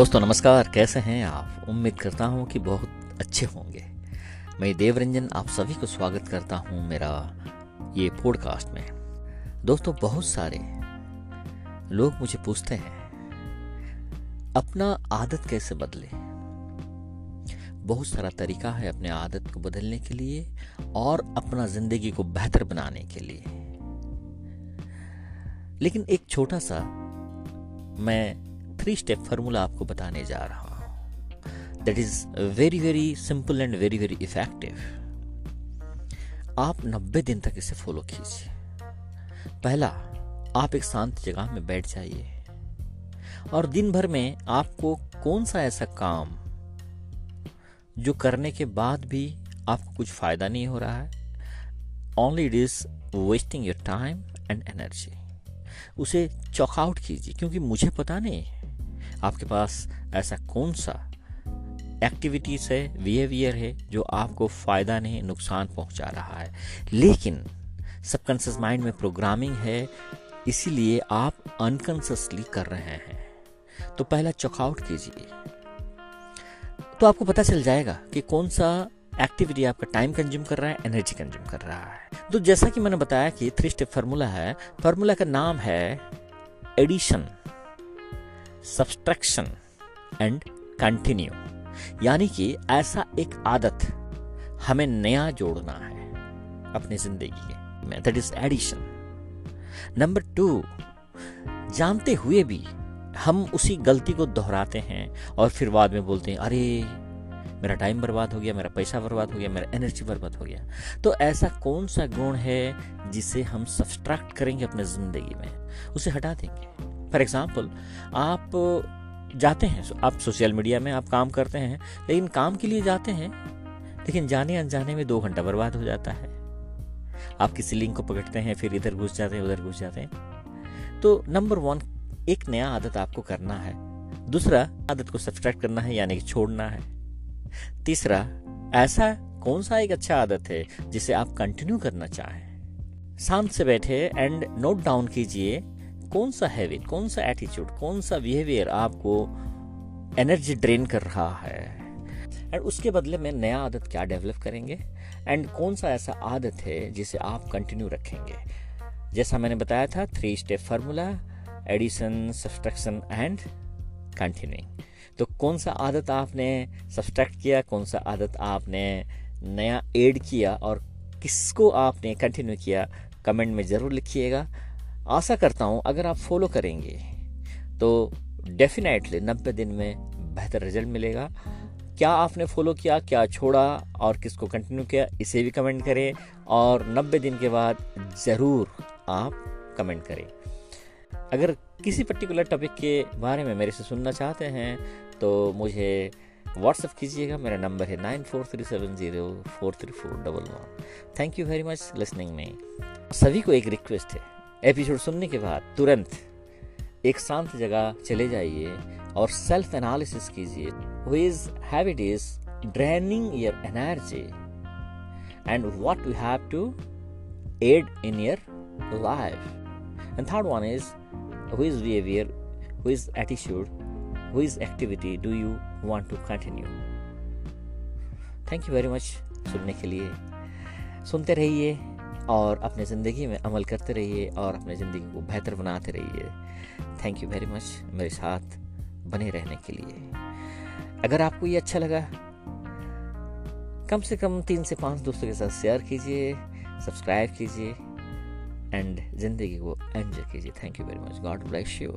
दोस्तों, नमस्कार। कैसे हैं आप? उम्मीद करता हूँ कि बहुत अच्छे होंगे। मैं देवरंजन, आप सभी को स्वागत करता हूँ मेरा ये पॉडकास्ट में। दोस्तों, बहुत सारे लोग मुझे पूछते हैं, अपना आदत कैसे बदले? बहुत सारा तरीका है अपने आदत को बदलने के लिए और अपना ज़िंदगी को बेहतर बनाने के लिए। लेकिन एक छोटा सा मैं थ्री स्टेप फार्मूला आपको बताने जा रहा हूँ। That is very very simple and very very effective आप 90 दिन तक इसे फॉलो कीजिए। पहला, आप एक शांत जगह में बैठ जाइए। और दिन भर में आपको कौन सा ऐसा काम जो करने के बाद भी आपको कुछ फ़ायदा नहीं हो रहा है? Only it is wasting your time and energy उसे चॉकआउट कीजिए, क्योंकि मुझे पता नहीं। आपके पास ऐसा कौन सा एक्टिविटीज़ है बिहेवियर है, जो आपको फ़ायदा नहीं, नुकसान पहुँचा रहा है? लेकिन सबकॉन्शियस माइंड में प्रोग्रामिंग है, इसीलिए आप अनकॉन्सियसली कर रहे हैं। तो पहला चॉकआउट कीजिए। तो आपको पता चल जाएगा कि कौन सा एक्टिविटी आपका टाइम कंज्यूम कर रहा है एनर्जी कंज्यूम कर रहा है। तो जैसा कि मैंने बताया कि थ्री स्टेप फार्मूला है। फार्मूला का नाम है एडिशन सब्सट्रैक्शन एंड कंटिन्यू यानी कि ऐसा एक आदत हमें नया जोड़ना है अपनी ज़िंदगी में। That is addition number two जानते हुए भी हम उसी गलती को दोहराते हैं और फिर बाद में बोलते हैं, अरे, मेरा टाइम बर्बाद हो गया, मेरा पैसा बर्बाद हो गया, मेरा एनर्जी बर्बाद हो गया। तो ऐसा कौन सा गुण है जिसे हम सब्सट्रैक्ट करेंगे अपने ज़िंदगी में? उसे हटा देंगे। फॉर एग्ज़ाम्पल आप जाते हैं, आप सोशल मीडिया में आप काम करते हैं, लेकिन काम के लिए जाते हैं, लेकिन जाने अनजाने में दो घंटा बर्बाद हो जाता है। आप किसी लिंक को पकड़ते हैं, फिर इधर घुस जाते हैं, उधर घुस जाते हैं। तो नंबर वन एक नया आदत आपको करना है। दूसरा, आदत को सब्सट्रैक्ट करना है, यानी कि छोड़ना है। तीसरा, ऐसा कौन सा एक अच्छा आदत है जिसे आप कंटिन्यू करना चाहें? शांत से बैठे एंड नोट डाउन कीजिए कौन सा हैबिट कौन सा एटीट्यूड कौन सा बिहेवियर आपको एनर्जी ड्रेन कर रहा है? एंड उसके बदले में नया आदत क्या डेवलप करेंगे? एंड कौन सा ऐसा आदत है जिसे आप कंटिन्यू रखेंगे? जैसा मैंने बताया था three step formula addition subtraction and continuing तो कौन सा आदत आपने सब्सट्रैक्ट किया, कौन सा आदत आपने नया ऐड किया और किसको आपने कंटिन्यू किया कमेंट में ज़रूर लिखिएगा। आशा करता हूँ अगर आप फॉलो करेंगे तो डेफिनेटली नब्बे दिन में बेहतर रिज़ल्ट मिलेगा। क्या आपने फॉलो किया, क्या छोड़ा, और किसको कंटिन्यू किया, इसे भी कमेंट करें, और नब्बे दिन के बाद ज़रूर आप कमेंट करें। अगर किसी पर्टिकुलर टॉपिक के बारे में मेरे से सुनना चाहते हैं तो मुझे व्हाट्सअप कीजिएगा, मेरा नंबर है nine four three seven zero four three four double one. Thank you very much listening में। सभी को एक रिक्वेस्ट है एपिसोड सुनने के बाद तुरंत एक शांत जगह चले जाइए और सेल्फ एनालिसिस कीजिए which habit is draining your energy and what you have to add in your life and third one is which behavior which attitude which activity do you want to continue? Thank you very much सुनने के लिए। सुनते रहिए। और अपने ज़िंदगी में अमल करते रहिए और अपने ज़िंदगी को बेहतर बनाते रहिए। थैंक यू वेरी मच मेरे साथ बने रहने के लिए। अगर आपको ये अच्छा लगा, कम से कम तीन से पाँच दोस्तों के साथ शेयर कीजिए सब्सक्राइब कीजिए एंड ज़िंदगी को एंजॉय कीजिए। Thank you very much God bless you